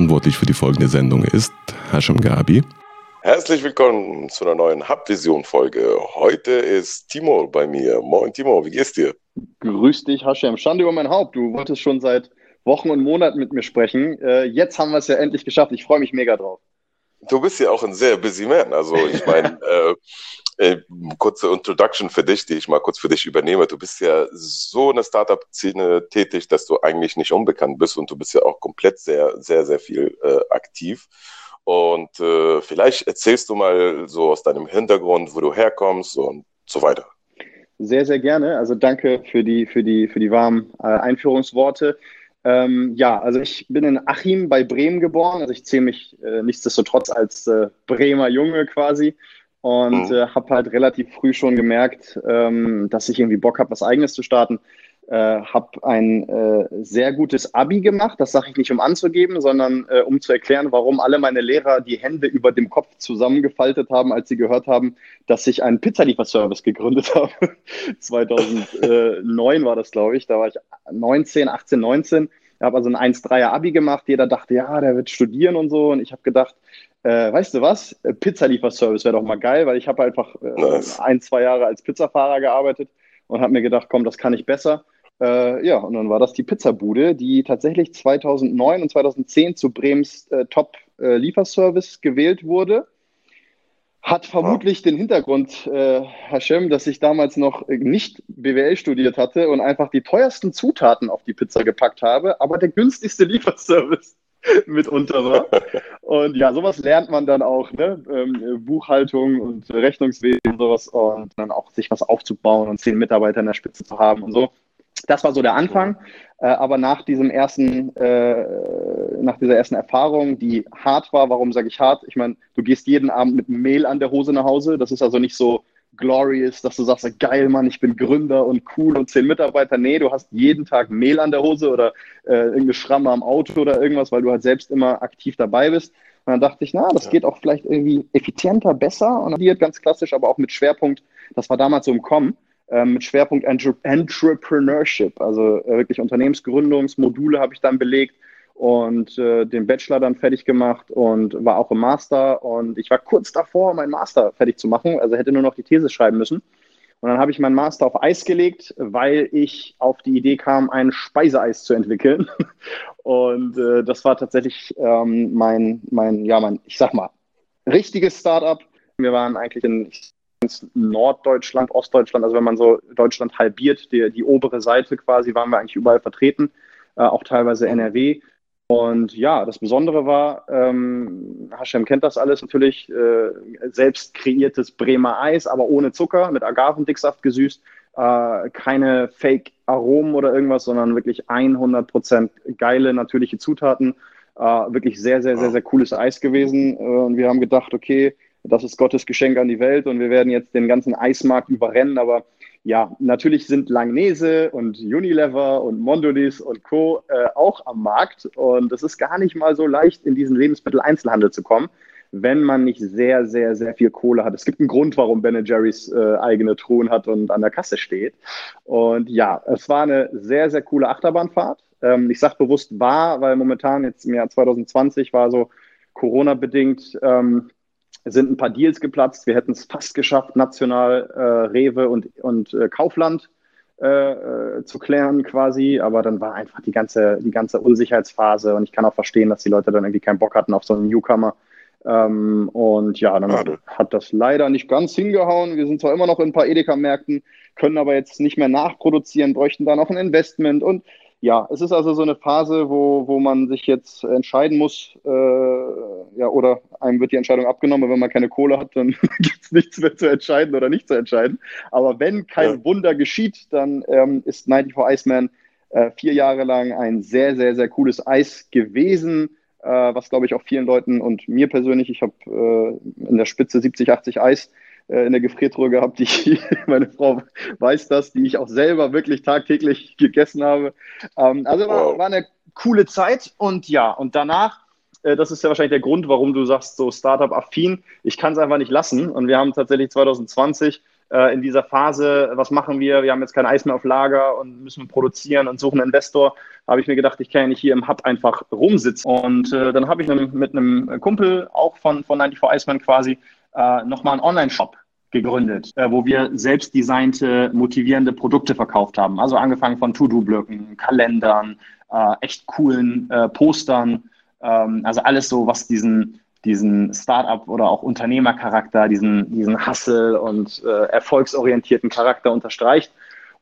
verantwortlich für die folgende Sendung ist Hashem Gabi. Herzlich willkommen zu einer neuen Hauptvision-Folge. Heute ist Timo bei mir. Moin Timo, wie geht's dir? Grüß dich, Hashem. Schande über mein Haupt. Du wolltest schon seit Wochen und Monaten mit mir sprechen. Äh, jetzt haben wir es ja endlich geschafft. Ich freue mich mega drauf. Du bist ja auch ein sehr busy man. Also ich meine, äh, äh, kurze Introduction für dich, die ich mal kurz für dich übernehme. Du bist ja so in der Startup-Szene tätig, dass du eigentlich nicht unbekannt bist und du bist ja auch komplett sehr, sehr, sehr viel äh, aktiv. Und äh, vielleicht erzählst du mal so aus deinem Hintergrund, wo du herkommst und so weiter. Sehr, sehr gerne. Also danke für die, für die, für die warmen äh, Einführungsworte. Ähm, ja, also ich bin in Achim bei Bremen geboren. Also ich zähle mich äh, nichtsdestotrotz als äh, Bremer Junge quasi und mhm. äh, habe halt relativ früh schon gemerkt, ähm, dass ich irgendwie Bock habe, was Eigenes zu starten. Äh, habe ein äh, sehr gutes Abi gemacht. Das sage ich nicht, um anzugeben, sondern äh, um zu erklären, warum alle meine Lehrer die Hände über dem Kopf zusammengefaltet haben, als sie gehört haben, dass ich einen Pizzalieferservice gegründet habe. 2009 war das, glaube ich. Da war ich 19, 18, 19. Ich habe also ein 1-3er Abi gemacht. Jeder dachte, ja, der wird studieren und so. Und ich habe gedacht, äh, weißt du was? Pizzalieferservice wäre doch mal geil, weil ich habe einfach äh, ein, zwei Jahre als Pizzafahrer gearbeitet und habe mir gedacht, komm, das kann ich besser. Äh, ja, und dann war das die Pizzabude, die tatsächlich 2009 und 2010 zu Brems äh, Top-Lieferservice äh, gewählt wurde. Hat vermutlich den Hintergrund, äh, Hashem, dass ich damals noch nicht BWL studiert hatte und einfach die teuersten Zutaten auf die Pizza gepackt habe, aber der günstigste Lieferservice mitunter war. Und ja, sowas lernt man dann auch, ne? Ähm, Buchhaltung und Rechnungswesen und sowas und dann auch sich was aufzubauen und zehn Mitarbeiter in der Spitze zu haben und so. Das war so der Anfang. Äh, aber nach diesem ersten, äh, nach dieser ersten Erfahrung, die hart war, warum sage ich hart? Ich meine, du gehst jeden Abend mit Mehl an der Hose nach Hause. Das ist also nicht so glorious, dass du sagst, geil, Mann, ich bin Gründer und cool und zehn Mitarbeiter. Nee, du hast jeden Tag Mehl an der Hose oder äh, irgendeine Schramme am Auto oder irgendwas, weil du halt selbst immer aktiv dabei bist. Und dann dachte ich, na, das ja. geht auch vielleicht irgendwie effizienter, besser und ganz klassisch, aber auch mit Schwerpunkt, das war damals so im Kommen, ähm, mit Schwerpunkt Entre Entrepreneurship, also äh, wirklich Unternehmensgründungsmodule habe ich dann belegt und äh, den Bachelor dann fertig gemacht und war auch im Master und ich war kurz davor, meinen Master fertig zu machen, also hätte nur noch die These schreiben müssen. Und dann habe ich meinen Master auf Eis gelegt, weil ich auf die Idee kam, ein Speiseeis zu entwickeln. Und äh, das war tatsächlich ähm, mein, mein, ja, mein, ich sag mal, richtiges Startup. Wir waren eigentlich in, Norddeutschland, Ostdeutschland, also wenn man so Deutschland halbiert, die, die obere Seite quasi, waren wir eigentlich überall vertreten, äh, auch teilweise NRW. Und ja, das Besondere war, ähm, Hashem kennt das alles natürlich, äh, selbst kreiertes Bremer Eis, aber ohne Zucker, mit Agavendicksaft gesüßt, äh, keine Fake-Aromen oder irgendwas, sondern wirklich 100% geile, natürliche Zutaten. Äh, wirklich sehr, sehr, sehr, sehr cooles Eis gewesen. Äh, und wir haben gedacht, okay, das ist Gottes Geschenk an die Welt und wir werden jetzt den ganzen Eismarkt überrennen. Aber ja, natürlich sind Langnese und Unilever und Mondolis und Co. Äh, auch am Markt und es ist gar nicht mal so leicht, in diesen Lebensmitteleinzelhandel zu kommen, wenn man nicht sehr, sehr, sehr viel Kohle hat. Es gibt einen Grund, warum Ben Jerry's äh, eigene Truhen hat und an der Kasse steht. Und ja, es war eine sehr, sehr coole Achterbahnfahrt. Ähm, ich sage bewusst war, weil momentan jetzt im Jahr 2020 war so Corona-bedingt ähm, sind ein paar Deals geplatzt. Wir hätten es fast geschafft, national äh, Rewe und, und äh, Kaufland äh, äh, zu klären quasi. Aber dann war einfach die ganze, die ganze Unsicherheitsphase und ich kann auch verstehen, dass die Leute dann irgendwie keinen Bock hatten auf so einen Newcomer. Ähm, und ja, dann Schade. hat das leider nicht ganz hingehauen. Wir sind zwar immer noch in ein paar Edeka-Märkten, können aber jetzt nicht mehr nachproduzieren, bräuchten da noch ein Investment und ja, es ist also so eine Phase, wo, wo man sich jetzt entscheiden muss, äh, ja, oder einem wird die Entscheidung abgenommen, wenn man keine Kohle hat, dann gibt es nichts mehr zu entscheiden oder nicht zu entscheiden. Aber wenn kein ja. Wunder geschieht, dann ähm, ist 94 Iceman äh, vier Jahre lang ein sehr, sehr, sehr cooles Eis gewesen, äh, was glaube ich auch vielen Leuten und mir persönlich, ich habe äh, in der Spitze 70, 80 Eis äh, in der Gefriertruhe gehabt, die meine Frau weiß das, die ich auch selber wirklich tagtäglich gegessen habe. Ähm, also war, war eine coole Zeit und ja, und danach äh, das ist ja wahrscheinlich der Grund, warum du sagst, so Startup-affin. Ich kann es einfach nicht lassen. Und wir haben tatsächlich 2020 äh, in dieser Phase, was machen wir? Wir haben jetzt kein Eis mehr auf Lager und müssen produzieren und suchen einen Investor. Habe ich mir gedacht, ich kann ja nicht hier im Hub einfach rumsitzen. Und äh, dann habe ich mit einem Kumpel, auch von, von 94 Iceman quasi, äh, nochmal einen Online-Shop gegründet, äh, wo wir selbst designte, motivierende Produkte verkauft haben. Also angefangen von To-Do-Blöcken, Kalendern, äh, echt coolen äh, Postern, ähm, also alles so, was diesen diesen Startup oder auch Unternehmercharakter, diesen, diesen Hustle und äh, erfolgsorientierten Charakter unterstreicht.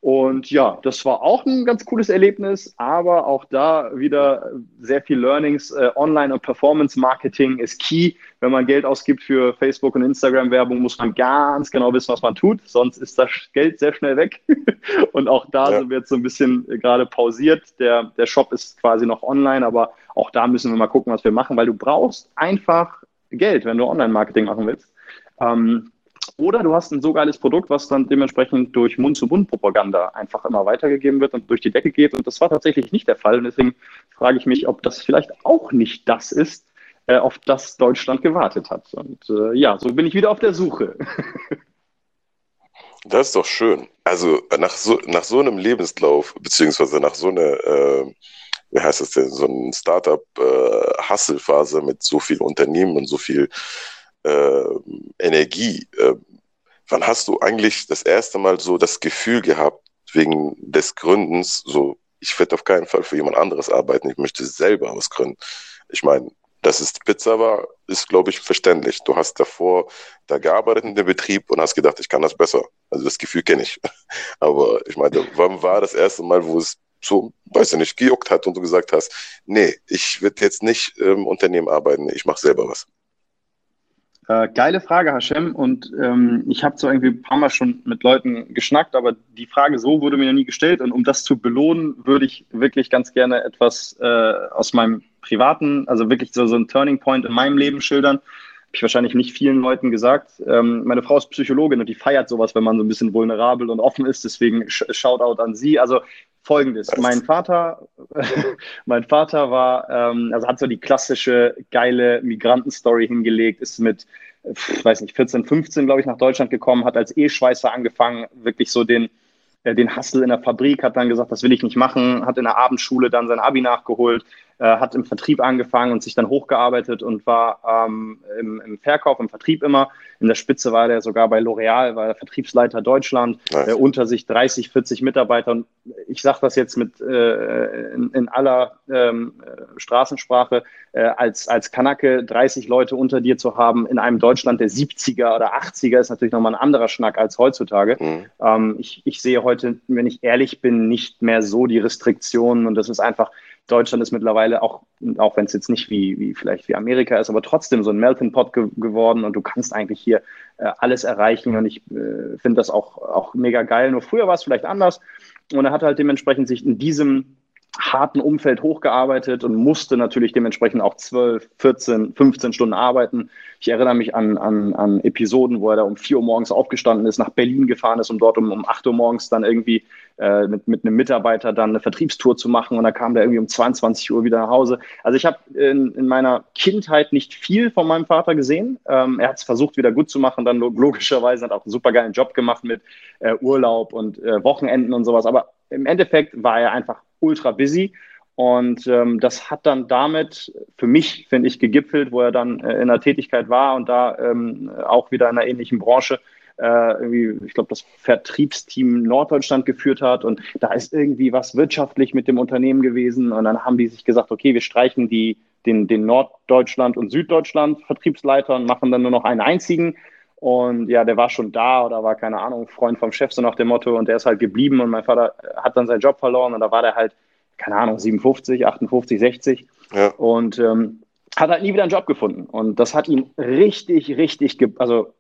Und ja, das war auch ein ganz cooles Erlebnis, aber auch da wieder sehr viel Learnings. Äh, Online- und Performance-Marketing ist key. Wenn man Geld ausgibt für Facebook- und Instagram-Werbung, muss man ganz genau wissen, was man tut. Sonst ist das Geld sehr schnell weg. und auch da ja. sind wir jetzt so ein bisschen gerade pausiert. Der, der Shop ist quasi noch online, aber auch da müssen wir mal gucken, was wir machen, weil du brauchst einfach Geld, wenn du Online-Marketing machen willst. Ähm, oder du hast ein so geiles Produkt, was dann dementsprechend durch Mund-zu-Mund-Propaganda einfach immer weitergegeben wird und durch die Decke geht. Und das war tatsächlich nicht der Fall. Und deswegen frage ich mich, ob das vielleicht auch nicht das ist, äh, auf das Deutschland gewartet hat. Und äh, ja, so bin ich wieder auf der Suche. Das ist doch schön. Also nach so, nach so einem Lebenslauf, beziehungsweise nach so einer, äh, wie heißt das denn, so einem Startup-Hustle-Phase äh, mit so viel Unternehmen und so viel äh, Energie. Wann hast du eigentlich das erste Mal so das Gefühl gehabt, wegen des Gründens, so, ich werde auf keinen Fall für jemand anderes arbeiten, ich möchte selber ausgründen. Ich meine, dass es Pizza war, ist, glaube ich, verständlich. Du hast davor da gearbeitet in dem Betrieb und hast gedacht, ich kann das besser. Also das Gefühl kenne ich. Aber ich meine, wann war das erste Mal, wo es so, weiß ich nicht, gejuckt hat und du gesagt hast, nee, ich werde jetzt nicht im Unternehmen arbeiten, ich mache selber was. Äh, geile Frage, Hashem. Und ähm, ich habe so irgendwie ein paar Mal schon mit Leuten geschnackt, aber die Frage so wurde mir noch nie gestellt. Und um das zu belohnen, würde ich wirklich ganz gerne etwas äh, aus meinem privaten, also wirklich so, so ein Turning Point in meinem Leben schildern. Habe ich wahrscheinlich nicht vielen Leuten gesagt. Ähm, meine Frau ist Psychologin und die feiert sowas, wenn man so ein bisschen vulnerabel und offen ist. Deswegen Shoutout an sie. Also folgendes: Mein Vater, mein Vater war, ähm, also hat so die klassische geile Migrantenstory hingelegt, ist mit, weiß nicht, 14, 15, glaube ich, nach Deutschland gekommen, hat als E-Schweißer angefangen, wirklich so den, äh, den Hustle in der Fabrik, hat dann gesagt, das will ich nicht machen, hat in der Abendschule dann sein Abi nachgeholt, hat im Vertrieb angefangen und sich dann hochgearbeitet und war ähm, im, im, Verkauf, im Vertrieb immer. In der Spitze war der sogar bei L'Oreal, war der Vertriebsleiter Deutschland, nice. äh, unter sich 30, 40 Mitarbeiter. Und ich sage das jetzt mit äh, in, in, aller ähm, Straßensprache, äh, als, als Kanake 30 Leute unter dir zu haben in einem Deutschland der 70er oder 80er ist natürlich nochmal ein anderer Schnack als heutzutage. Mhm. Ähm, ich, ich sehe heute, wenn ich ehrlich bin, nicht mehr so die Restriktionen und das ist einfach Deutschland ist mittlerweile auch, auch wenn es jetzt nicht wie, wie vielleicht wie Amerika ist, aber trotzdem so ein Melting Pot ge geworden und du kannst eigentlich hier äh, alles erreichen und ich äh, finde das auch, auch mega geil. Nur früher war es vielleicht anders und er hat halt dementsprechend sich in diesem harten Umfeld hochgearbeitet und musste natürlich dementsprechend auch 12, 14, 15 Stunden arbeiten. Ich erinnere mich an, an, an Episoden, wo er da um 4 Uhr morgens aufgestanden ist, nach Berlin gefahren ist, um dort um, um 8 Uhr morgens dann irgendwie äh, mit, mit einem Mitarbeiter dann eine Vertriebstour zu machen und dann kam der irgendwie um 22 Uhr wieder nach Hause. Also ich habe in, in meiner Kindheit nicht viel von meinem Vater gesehen. Ähm, er hat es versucht wieder gut zu machen, dann logischerweise hat auch einen super geilen Job gemacht mit äh, Urlaub und äh, Wochenenden und sowas. Aber im Endeffekt war er einfach ultra busy. Und ähm, das hat dann damit für mich, finde ich, gegipfelt, wo er dann äh, in der Tätigkeit war und da ähm, auch wieder in einer ähnlichen Branche äh, irgendwie, ich glaube, das Vertriebsteam Norddeutschland geführt hat. Und da ist irgendwie was wirtschaftlich mit dem Unternehmen gewesen. Und dann haben die sich gesagt, okay, wir streichen die, den, den Norddeutschland und Süddeutschland Vertriebsleiter und machen dann nur noch einen einzigen. Und ja, der war schon da oder war, keine Ahnung, Freund vom Chef, so nach dem Motto. Und der ist halt geblieben und mein Vater hat dann seinen Job verloren und da war der halt, keine Ahnung, 57, 58, 60. Ja. Und ähm, hat halt nie wieder einen Job gefunden. Und das hat ihn richtig, richtig, also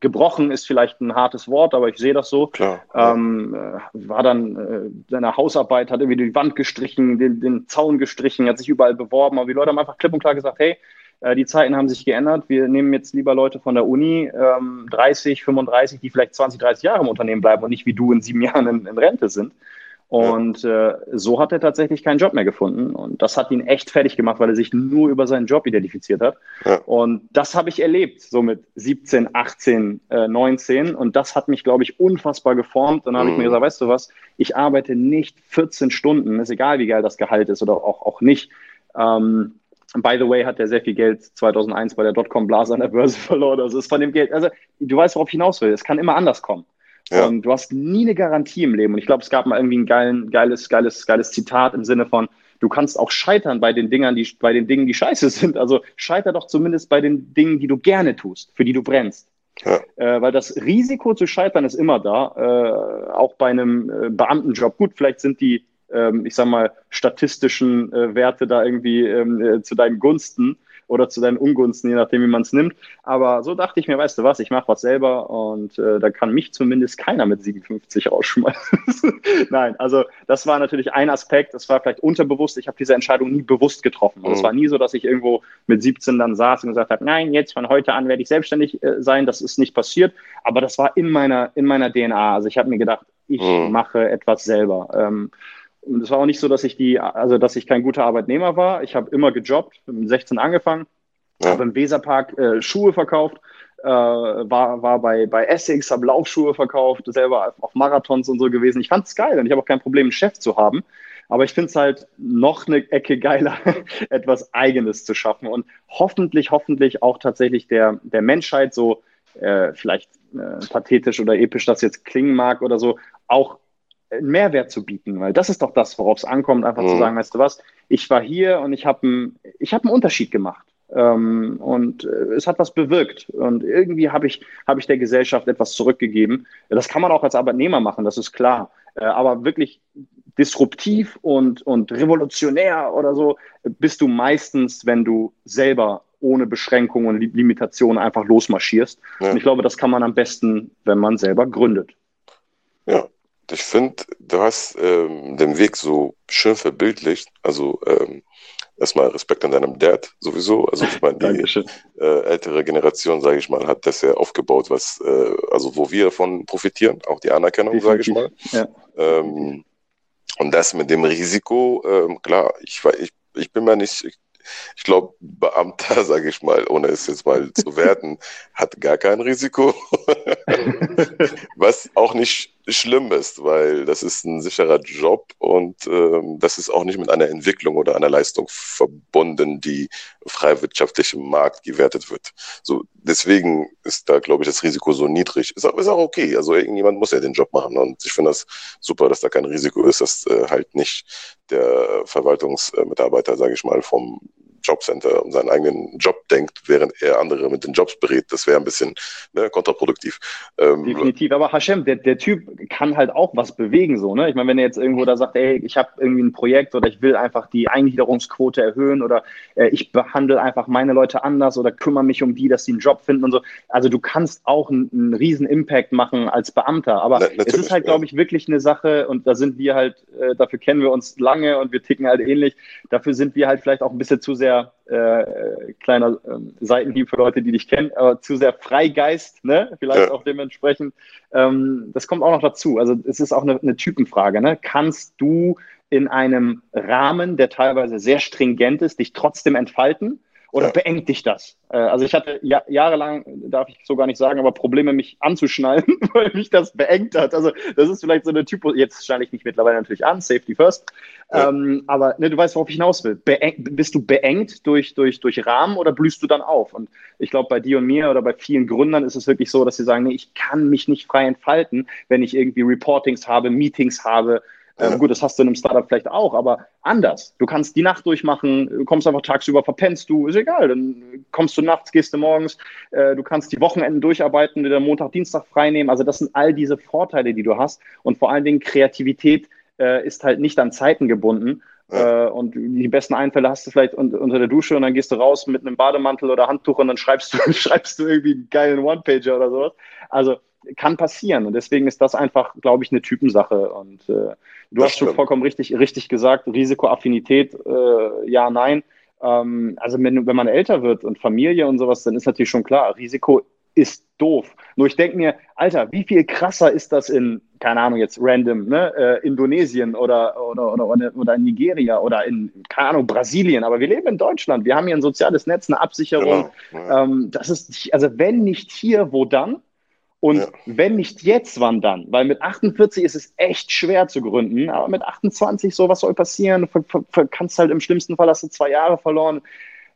gebrochen ist vielleicht ein hartes Wort, aber ich sehe das so. Klar, ähm, äh, war dann äh, seine Hausarbeit, hat irgendwie die Wand gestrichen, den, den Zaun gestrichen, hat sich überall beworben, aber die Leute haben einfach klipp und klar gesagt, hey, äh, die Zeiten haben sich geändert. Wir nehmen jetzt lieber Leute von der Uni, ähm, 30, 35, die vielleicht 20, 30 Jahre im Unternehmen bleiben und nicht wie du in sieben Jahren in, in Rente sind. Und ja. äh, so hat er tatsächlich keinen Job mehr gefunden. Und das hat ihn echt fertig gemacht, weil er sich nur über seinen Job identifiziert hat. Ja. Und das habe ich erlebt, so mit 17, 18, äh, 19. Und das hat mich, glaube ich, unfassbar geformt. Und dann habe ich mir mhm. gesagt, weißt du was, ich arbeite nicht 14 Stunden, ist egal, wie geil das Gehalt ist oder auch, auch nicht. Ähm, By the way, hat er sehr viel Geld 2001 bei der Dotcom-Blase an der Börse verloren. Also ist von dem Geld, also du weißt, worauf ich hinaus will. Es kann immer anders kommen. Ja. Und du hast nie eine Garantie im Leben. Und ich glaube, es gab mal irgendwie ein geilen, geiles, geiles, geiles Zitat im Sinne von, du kannst auch scheitern bei den Dingern, die, bei den Dingen, die scheiße sind. Also scheiter doch zumindest bei den Dingen, die du gerne tust, für die du brennst. Ja. Äh, weil das Risiko zu scheitern ist immer da, äh, auch bei einem äh, Beamtenjob. Gut, vielleicht sind die ähm, ich sag mal, statistischen äh, Werte da irgendwie ähm, äh, zu deinen Gunsten oder zu deinen Ungunsten, je nachdem, wie man es nimmt. Aber so dachte ich mir, weißt du was, ich mache was selber und äh, da kann mich zumindest keiner mit 57 rausschmeißen. Nein, also das war natürlich ein Aspekt, das war vielleicht unterbewusst. Ich habe diese Entscheidung nie bewusst getroffen. Und mhm. es war nie so, dass ich irgendwo mit 17 dann saß und gesagt habe, nein, jetzt von heute an werde ich selbstständig äh, sein. Das ist nicht passiert. Aber das war in meiner, in meiner DNA. Also ich habe mir gedacht, ich mhm. mache etwas selber. Ähm, und es war auch nicht so, dass ich die, also dass ich kein guter Arbeitnehmer war. Ich habe immer gejobbt, mit 16 angefangen, ja. habe im Weserpark äh, Schuhe verkauft, äh, war, war bei, bei Essex, habe Laufschuhe verkauft, selber auf Marathons und so gewesen. Ich fand es geil und ich habe auch kein Problem, einen Chef zu haben. Aber ich finde es halt noch eine Ecke geiler, etwas Eigenes zu schaffen und hoffentlich, hoffentlich auch tatsächlich der, der Menschheit so, äh, vielleicht äh, pathetisch oder episch das jetzt klingen mag oder so, auch einen Mehrwert zu bieten, weil das ist doch das, worauf es ankommt, einfach mhm. zu sagen, weißt du was, ich war hier und ich habe einen hab Unterschied gemacht. Ähm, und äh, es hat was bewirkt. Und irgendwie habe ich, hab ich der Gesellschaft etwas zurückgegeben. Das kann man auch als Arbeitnehmer machen, das ist klar. Äh, aber wirklich disruptiv und, und revolutionär oder so bist du meistens, wenn du selber ohne Beschränkungen und Limitationen einfach losmarschierst. Ja. Und ich glaube, das kann man am besten, wenn man selber gründet. Ja, ich finde, du hast ähm, den Weg so schön verbildlicht. Also ähm, erstmal Respekt an deinem Dad sowieso. Also ich meine, die äh, ältere Generation, sage ich mal, hat das ja aufgebaut, was äh, also wo wir davon profitieren, auch die Anerkennung, sage ich mal. Ja. Ähm, und das mit dem Risiko, ähm, klar, ich, ich, ich bin mir nicht, ich, ich glaube, Beamter, sage ich mal, ohne es jetzt mal zu werten, hat gar kein Risiko. Was auch nicht schlimm ist, weil das ist ein sicherer Job und ähm, das ist auch nicht mit einer Entwicklung oder einer Leistung verbunden, die frei wirtschaftlich im Markt gewertet wird. So deswegen ist da, glaube ich, das Risiko so niedrig. Ist auch, ist auch okay. Also irgendjemand muss ja den Job machen und ich finde das super, dass da kein Risiko ist, dass äh, halt nicht der Verwaltungsmitarbeiter, sage ich mal, vom Jobcenter um seinen eigenen Job denkt, während er andere mit den Jobs berät. Das wäre ein bisschen ne, kontraproduktiv. Ähm, Definitiv, aber Hashem, der, der Typ kann halt auch was bewegen, so, ne? Ich meine, wenn er jetzt irgendwo da sagt, ey, ich habe irgendwie ein Projekt oder ich will einfach die Eingliederungsquote erhöhen oder äh, ich behandle einfach meine Leute anders oder kümmere mich um die, dass sie einen Job finden und so. Also du kannst auch einen, einen riesen Impact machen als Beamter, aber Na, es ist halt, glaube ich, wirklich eine Sache und da sind wir halt, äh, dafür kennen wir uns lange und wir ticken halt ähnlich. Dafür sind wir halt vielleicht auch ein bisschen zu sehr sehr äh, kleiner äh, Seitenhieb für Leute, die dich kennen, aber zu sehr Freigeist, ne? Vielleicht ja. auch dementsprechend. Ähm, das kommt auch noch dazu. Also es ist auch eine, eine Typenfrage. Ne? Kannst du in einem Rahmen, der teilweise sehr stringent ist, dich trotzdem entfalten? Oder beengt dich das? Äh, also ich hatte ja, jahrelang, darf ich so gar nicht sagen, aber Probleme, mich anzuschnallen, weil mich das beengt hat. Also das ist vielleicht so eine Typo, jetzt schnalle ich mich mittlerweile natürlich an, Safety First. Ja. Ähm, aber ne, du weißt, worauf ich hinaus will. Beeng, bist du beengt durch, durch, durch Rahmen oder blühst du dann auf? Und ich glaube, bei dir und mir oder bei vielen Gründern ist es wirklich so, dass sie sagen, nee, ich kann mich nicht frei entfalten, wenn ich irgendwie Reportings habe, Meetings habe, ähm, gut, das hast du in einem Startup vielleicht auch, aber anders. Du kannst die Nacht durchmachen, kommst einfach tagsüber, verpennst du, ist egal. Dann kommst du nachts, gehst du morgens, äh, du kannst die Wochenenden durcharbeiten, dir Montag, Dienstag frei nehmen. Also das sind all diese Vorteile, die du hast. Und vor allen Dingen Kreativität äh, ist halt nicht an Zeiten gebunden. Ja. Äh, und die besten Einfälle hast du vielleicht unter der Dusche und dann gehst du raus mit einem Bademantel oder Handtuch und dann schreibst du, schreibst du irgendwie einen geilen One-Pager oder sowas. Also kann passieren. Und deswegen ist das einfach, glaube ich, eine Typensache. Und äh, du das hast stimmt. schon vollkommen richtig, richtig gesagt, Risikoaffinität, äh, ja, nein. Ähm, also wenn, wenn man älter wird und Familie und sowas, dann ist natürlich schon klar, Risiko ist doof. Nur ich denke mir, Alter, wie viel krasser ist das in, keine Ahnung, jetzt random, ne, äh, Indonesien oder, oder, oder, oder, in Nigeria oder in, keine Ahnung, Brasilien. Aber wir leben in Deutschland. Wir haben hier ein soziales Netz, eine Absicherung. Genau. Ja. Ähm, das ist, also wenn nicht hier, wo dann? Und ja. wenn nicht jetzt, wann dann? Weil mit 48 ist es echt schwer zu gründen, aber mit 28, so was soll passieren? Ver, ver, ver, kannst halt im schlimmsten Fall hast du zwei Jahre verloren.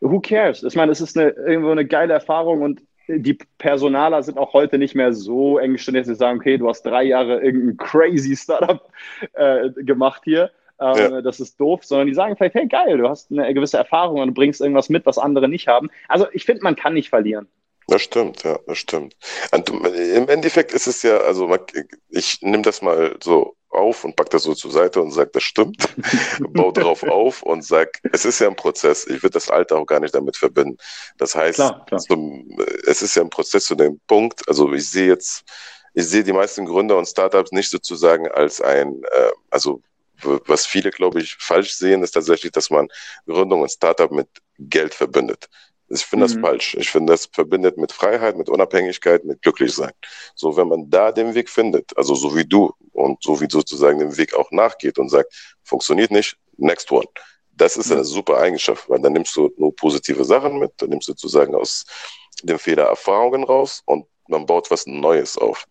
Who cares? Ich meine, es ist eine, irgendwo eine geile Erfahrung und die Personaler sind auch heute nicht mehr so engständig, dass sie sagen, okay, du hast drei Jahre irgendein crazy Startup äh, gemacht hier. Ähm, ja. Das ist doof, sondern die sagen vielleicht, hey, geil, du hast eine gewisse Erfahrung und bringst irgendwas mit, was andere nicht haben. Also ich finde, man kann nicht verlieren. Das stimmt, ja, das stimmt. Und Im Endeffekt ist es ja, also ich nehme das mal so auf und pack das so zur Seite und sage, das stimmt, baue drauf auf und sag, es ist ja ein Prozess. Ich würde das Alter auch gar nicht damit verbinden. Das heißt, klar, klar. Zum, es ist ja ein Prozess zu dem Punkt. Also ich sehe jetzt, ich sehe die meisten Gründer und Startups nicht sozusagen als ein, äh, also was viele, glaube ich, falsch sehen, ist tatsächlich, dass man Gründung und Startup mit Geld verbindet. Ich finde mhm. das falsch. Ich finde, das verbindet mit Freiheit, mit Unabhängigkeit, mit Glücklichsein. So, wenn man da den Weg findet, also so wie du und so wie sozusagen dem Weg auch nachgeht und sagt, funktioniert nicht, next one. Das ist eine super Eigenschaft, weil dann nimmst du nur positive Sachen mit, dann nimmst du sozusagen aus dem Fehler Erfahrungen raus und man baut was Neues auf.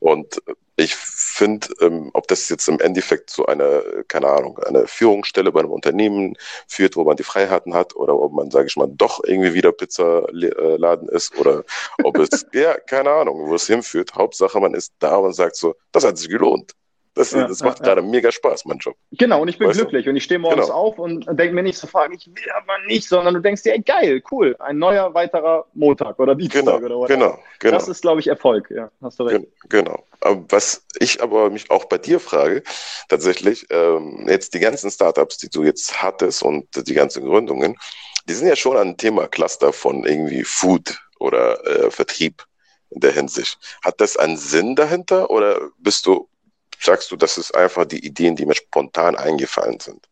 Und ich finde, ähm, ob das jetzt im Endeffekt zu einer, keine Ahnung, eine Führungsstelle bei einem Unternehmen führt, wo man die Freiheiten hat, oder ob man, sage ich mal, doch irgendwie wieder Pizzaladen ist, oder ob es, ja, keine Ahnung, wo es hinführt. Hauptsache, man ist da und sagt so, das hat sich gelohnt. Das, ja, das macht ja, gerade ja. mega Spaß, mein Job. Genau, und ich bin weißt glücklich du? und ich stehe morgens genau. auf und denke mir nicht so, frage ich will aber nicht, sondern du denkst dir, ey, geil, cool, ein neuer weiterer Montag oder Dienstag genau, oder was. Genau, genau. Das ist, glaube ich, Erfolg, ja, hast du recht. Genau. Was ich aber mich auch bei dir frage, tatsächlich, ähm, jetzt die ganzen Startups, die du jetzt hattest und die ganzen Gründungen, die sind ja schon ein Thema Cluster von irgendwie Food oder äh, Vertrieb in der Hinsicht. Hat das einen Sinn dahinter oder bist du sagst du, das ist einfach die Ideen, die mir spontan eingefallen sind?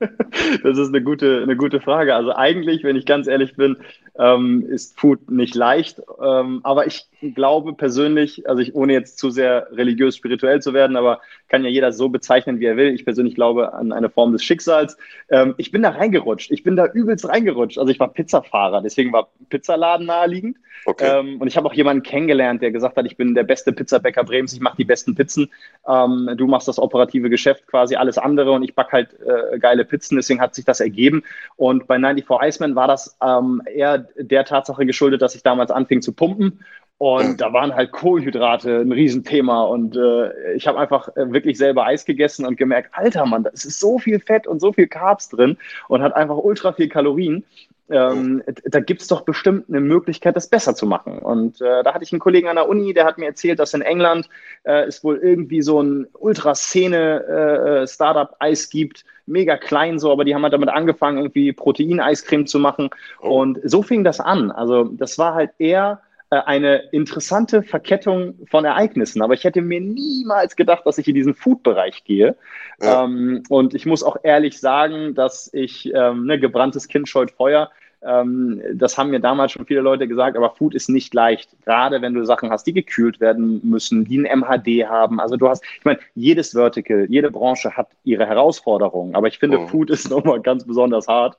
Das ist eine gute, eine gute Frage. Also eigentlich, wenn ich ganz ehrlich bin, ähm, ist Food nicht leicht. Ähm, aber ich glaube persönlich, also ich, ohne jetzt zu sehr religiös, spirituell zu werden, aber kann ja jeder so bezeichnen, wie er will. Ich persönlich glaube an eine Form des Schicksals. Ähm, ich bin da reingerutscht. Ich bin da übelst reingerutscht. Also ich war Pizzafahrer, deswegen war Pizzaladen naheliegend. Okay. Ähm, und ich habe auch jemanden kennengelernt, der gesagt hat, ich bin der beste Pizzabäcker Brems, ich mache die besten Pizzen. Ähm, du machst das operative Geschäft, quasi alles andere und ich backe halt äh, geile Pizzen. Deswegen hat sich das ergeben. Und bei 94 Iceman war das ähm, eher der Tatsache geschuldet, dass ich damals anfing zu pumpen. Und da waren halt Kohlenhydrate ein Riesenthema. Und äh, ich habe einfach äh, wirklich selber Eis gegessen und gemerkt, Alter Mann, da ist so viel Fett und so viel Carbs drin und hat einfach ultra viel Kalorien. Ähm, da gibt es doch bestimmt eine Möglichkeit, das besser zu machen. Und äh, da hatte ich einen Kollegen an der Uni, der hat mir erzählt, dass in England äh, es wohl irgendwie so ein Ultraszene-Startup-Eis äh, gibt, mega klein so, aber die haben halt damit angefangen, irgendwie Proteineiscreme zu machen. Oh. Und so fing das an. Also das war halt eher äh, eine interessante Verkettung von Ereignissen. Aber ich hätte mir niemals gedacht, dass ich in diesen Food-Bereich gehe. Ja. Ähm, und ich muss auch ehrlich sagen, dass ich ähm, ne, gebranntes Kind scheut Feuer. Ähm, das haben mir damals schon viele Leute gesagt, aber Food ist nicht leicht. Gerade wenn du Sachen hast, die gekühlt werden müssen, die ein MHD haben. Also du hast, ich meine, jedes Vertical, jede Branche hat ihre Herausforderungen. Aber ich finde, oh. Food ist nochmal ganz besonders hart.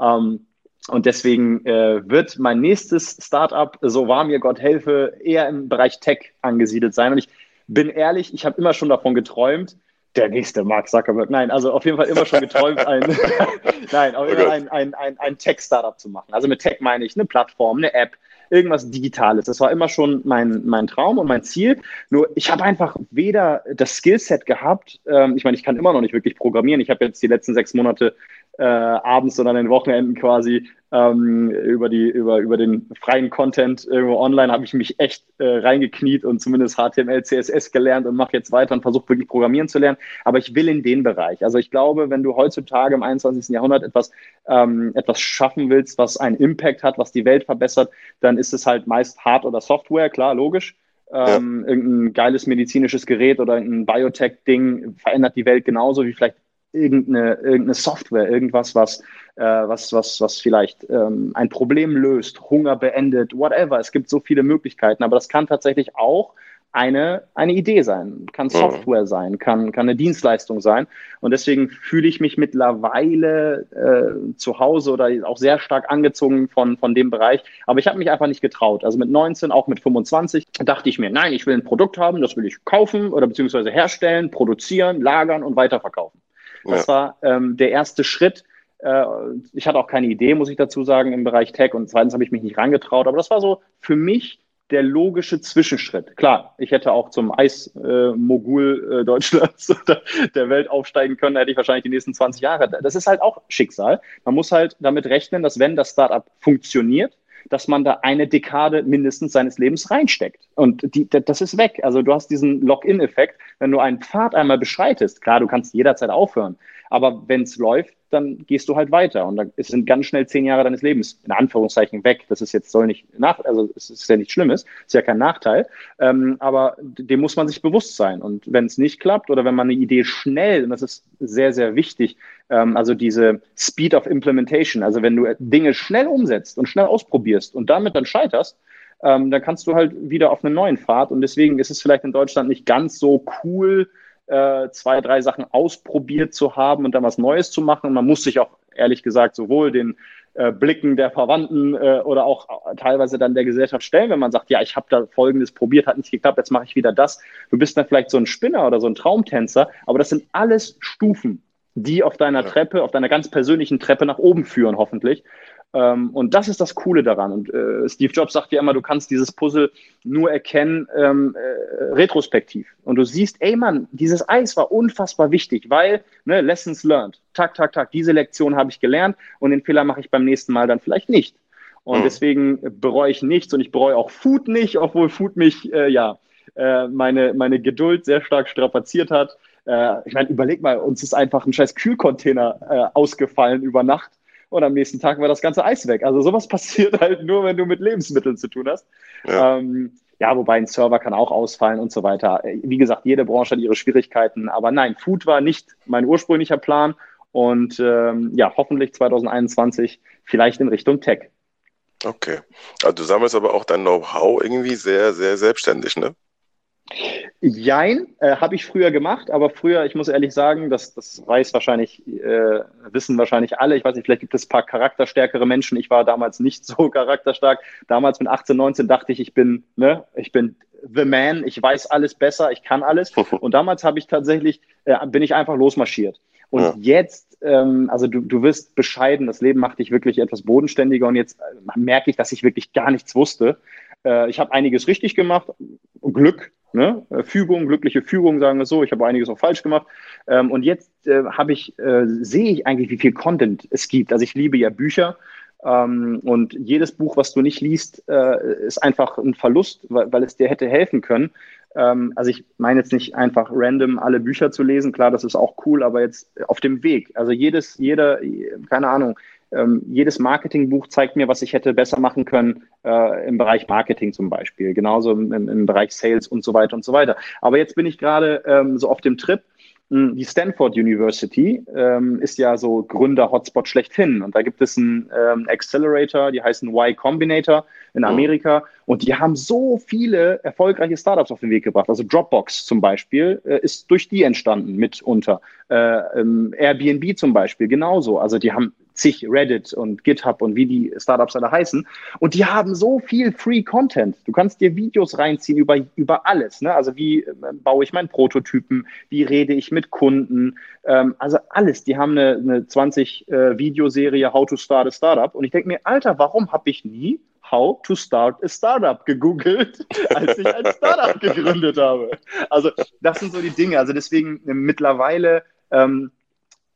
Ähm, und deswegen äh, wird mein nächstes Startup, so war mir Gott helfe, eher im Bereich Tech angesiedelt sein. Und ich bin ehrlich, ich habe immer schon davon geträumt, der nächste Mark Zuckerberg. Nein, also auf jeden Fall immer schon geträumt, ein, nein, aber immer ein, ein, ein, ein Tech-Startup zu machen. Also mit Tech meine ich eine Plattform, eine App, irgendwas Digitales. Das war immer schon mein, mein Traum und mein Ziel. Nur ich habe einfach weder das Skillset gehabt, ähm, ich meine, ich kann immer noch nicht wirklich programmieren. Ich habe jetzt die letzten sechs Monate äh, abends und an den Wochenenden quasi ähm, über, die, über, über den freien Content irgendwo online habe ich mich echt äh, reingekniet und zumindest HTML, CSS gelernt und mache jetzt weiter und versuche wirklich Programmieren zu lernen. Aber ich will in den Bereich. Also ich glaube, wenn du heutzutage im 21. Jahrhundert etwas, ähm, etwas schaffen willst, was einen Impact hat, was die Welt verbessert, dann ist es halt meist Hard- oder Software, klar, logisch. Ähm, ja. Irgendein geiles medizinisches Gerät oder ein Biotech-Ding verändert die Welt genauso wie vielleicht irgendeine, irgendeine Software, irgendwas, was, äh, was, was, was vielleicht ähm, ein Problem löst, Hunger beendet, whatever. Es gibt so viele Möglichkeiten, aber das kann tatsächlich auch eine, eine Idee sein, kann mhm. Software sein, kann, kann eine Dienstleistung sein. Und deswegen fühle ich mich mittlerweile äh, zu Hause oder auch sehr stark angezogen von, von dem Bereich. Aber ich habe mich einfach nicht getraut. Also mit 19, auch mit 25, dachte ich mir, nein, ich will ein Produkt haben, das will ich kaufen oder beziehungsweise herstellen, produzieren, lagern und weiterverkaufen. Das ja. war ähm, der erste Schritt. Äh, ich hatte auch keine Idee, muss ich dazu sagen, im Bereich Tech. Und zweitens habe ich mich nicht rangetraut. Aber das war so für mich der logische Zwischenschritt. Klar, ich hätte auch zum Eismogul äh, äh, Deutschlands oder der Welt aufsteigen können, hätte ich wahrscheinlich die nächsten 20 Jahre. Das ist halt auch Schicksal. Man muss halt damit rechnen, dass wenn das Startup funktioniert, dass man da eine Dekade mindestens seines Lebens reinsteckt. Und die, das ist weg. Also du hast diesen Lock-in-Effekt. Wenn du einen Pfad einmal beschreitest, klar, du kannst jederzeit aufhören. Aber wenn es läuft, dann gehst du halt weiter. Und dann sind ganz schnell zehn Jahre deines Lebens in Anführungszeichen weg. Das ist jetzt soll nicht nach, also es ist ja nichts Schlimmes, ist ja kein Nachteil. Ähm, aber dem muss man sich bewusst sein. Und wenn es nicht klappt oder wenn man eine Idee schnell, und das ist sehr, sehr wichtig, ähm, also diese Speed of Implementation, also wenn du Dinge schnell umsetzt und schnell ausprobierst und damit dann scheiterst, ähm, dann kannst du halt wieder auf einen neuen Pfad. Und deswegen ist es vielleicht in Deutschland nicht ganz so cool, äh, zwei, drei Sachen ausprobiert zu haben und dann was Neues zu machen. Und man muss sich auch ehrlich gesagt sowohl den äh, Blicken der Verwandten äh, oder auch teilweise dann der Gesellschaft stellen, wenn man sagt, ja, ich habe da Folgendes probiert, hat nicht geklappt, jetzt mache ich wieder das. Du bist dann vielleicht so ein Spinner oder so ein Traumtänzer, aber das sind alles Stufen, die auf deiner ja. Treppe, auf deiner ganz persönlichen Treppe nach oben führen, hoffentlich. Ähm, und das ist das Coole daran. Und äh, Steve Jobs sagt ja immer, du kannst dieses Puzzle nur erkennen ähm, äh, retrospektiv. Und du siehst, ey Mann, dieses Eis war unfassbar wichtig, weil ne, Lessons learned. Tak, tak, tak, diese Lektion habe ich gelernt und den Fehler mache ich beim nächsten Mal dann vielleicht nicht. Und mhm. deswegen bereue ich nichts und ich bereue auch Food nicht, obwohl Food mich, äh, ja, äh, meine, meine Geduld sehr stark strapaziert hat. Äh, ich meine, überleg mal, uns ist einfach ein scheiß Kühlcontainer äh, ausgefallen über Nacht und am nächsten Tag war das ganze Eis weg. Also sowas passiert halt nur, wenn du mit Lebensmitteln zu tun hast. Ja. Ähm, ja, wobei ein Server kann auch ausfallen und so weiter. Wie gesagt, jede Branche hat ihre Schwierigkeiten. Aber nein, Food war nicht mein ursprünglicher Plan. Und ähm, ja, hoffentlich 2021 vielleicht in Richtung Tech. Okay. Also du sammelst aber auch dein Know-how irgendwie sehr, sehr selbstständig, ne? Jein, äh, habe ich früher gemacht, aber früher, ich muss ehrlich sagen, das, das weiß wahrscheinlich, äh, wissen wahrscheinlich alle. Ich weiß nicht, vielleicht gibt es ein paar charakterstärkere Menschen. Ich war damals nicht so charakterstark. Damals mit 18, 19 dachte ich, ich bin, ne, ich bin the man, ich weiß alles besser, ich kann alles. Und damals habe ich tatsächlich, äh, bin ich einfach losmarschiert. Und ja. jetzt, ähm, also du, du wirst bescheiden, das Leben macht dich wirklich etwas bodenständiger und jetzt äh, merke ich, dass ich wirklich gar nichts wusste. Äh, ich habe einiges richtig gemacht, Glück, Ne? Äh, Fügung, glückliche Fügung, sagen wir so. Ich habe einiges auch falsch gemacht. Ähm, und jetzt äh, habe ich, äh, sehe ich eigentlich, wie viel Content es gibt. Also ich liebe ja Bücher. Ähm, und jedes Buch, was du nicht liest, äh, ist einfach ein Verlust, weil, weil, es dir hätte helfen können. Ähm, also ich meine jetzt nicht einfach random alle Bücher zu lesen. Klar, das ist auch cool, aber jetzt auf dem Weg. Also jedes, jeder, keine Ahnung, ähm, jedes Marketingbuch zeigt mir, was ich hätte besser machen können äh, im Bereich Marketing zum Beispiel, genauso im, im, Bereich Sales und so weiter und so weiter. Aber jetzt bin ich gerade ähm, so auf dem Trip. Hm, die Stanford University ähm, ist ja so Gründer-Hotspot schlechthin. Und da gibt es einen ähm, Accelerator, die heißen Y Combinator in oh. Amerika. Und die haben so viele erfolgreiche Startups auf den Weg gebracht. Also Dropbox zum Beispiel äh, ist durch die entstanden mitunter. Äh, ähm, Airbnb zum Beispiel genauso. Also die haben zig Reddit und GitHub und wie die Startups alle heißen. Und die haben so viel Free Content. Du kannst dir Videos reinziehen über, über alles. Ne? Also wie äh, baue ich meinen Prototypen? Wie rede ich mit Kunden? Ähm, also alles. Die haben eine, eine 20 äh, Videoserie How to Start a Startup. Und ich denke mir, Alter, warum habe ich nie How to Start a Startup gegoogelt, als ich ein Startup gegründet habe. Also das sind so die Dinge. Also deswegen äh, mittlerweile ähm,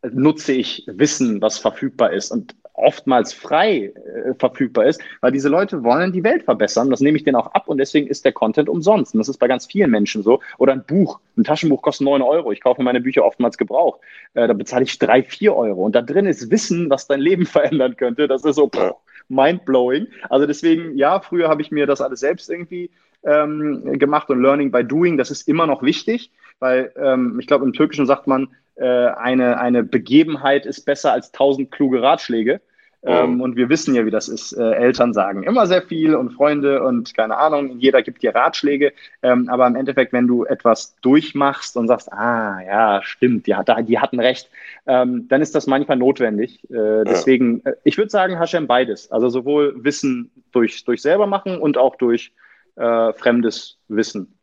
nutze ich Wissen, was verfügbar ist und oftmals frei äh, verfügbar ist, weil diese Leute wollen die Welt verbessern. Das nehme ich denen auch ab und deswegen ist der Content umsonst. Und das ist bei ganz vielen Menschen so. Oder ein Buch, ein Taschenbuch kostet neun Euro. Ich kaufe meine Bücher oftmals gebraucht. Äh, da bezahle ich drei, vier Euro. Und da drin ist Wissen, was dein Leben verändern könnte. Das ist so pff, mind-blowing. Also deswegen, ja, früher habe ich mir das alles selbst irgendwie ähm, gemacht und Learning by Doing, das ist immer noch wichtig, weil ähm, ich glaube, im Türkischen sagt man, eine, eine Begebenheit ist besser als tausend kluge Ratschläge. Ähm, mhm. und wir wissen ja, wie das ist. Äh, Eltern sagen immer sehr viel und Freunde und keine Ahnung, jeder gibt dir Ratschläge. Ähm, aber im Endeffekt, wenn du etwas durchmachst und sagst, ah, ja, stimmt, die, hat, die hatten recht, ähm, dann ist das manchmal notwendig. Äh, deswegen, ja. Äh, ich würde sagen, Hashem beides. Also sowohl Wissen durch, durch selber machen und auch durch äh, fremdes Wissen.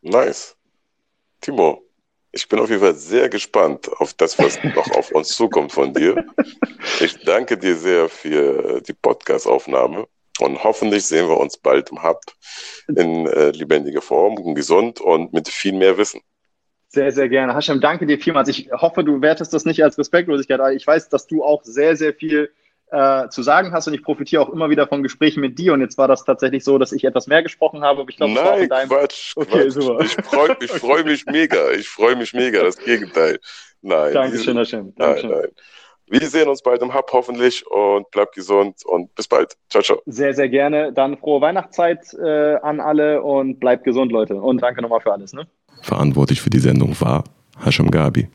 Nice. Timo, ich bin auf jeden Fall sehr gespannt auf das, was noch auf uns zukommt von dir. Ich danke dir sehr für die Podcast-Aufnahme und hoffentlich sehen wir uns bald im Hub in äh, lebendiger Form, gesund und mit viel mehr Wissen. Sehr, sehr gerne. Hashem, danke dir vielmals. Ich hoffe, du wertest das nicht als Respektlosigkeit, ich weiß, dass du auch sehr, sehr viel äh, zu sagen hast und ich profitiere auch immer wieder von Gesprächen mit dir und jetzt war das tatsächlich so, dass ich etwas mehr gesprochen habe, aber ich glaube, Nein, deinem... Quatsch, okay, Quatsch. Super. Ich freue ich freu mich mega, ich freue mich mega, das Gegenteil. Nein. Dankeschön, Hashem. Dankeschön. Nein, nein. Wir sehen uns bald im Hub hoffentlich und bleibt gesund und bis bald. Ciao, ciao. Sehr, sehr gerne. Dann frohe Weihnachtszeit äh, an alle und bleibt gesund, Leute. Und danke nochmal für alles. Ne? Verantwortlich für die Sendung war Hashem Gabi.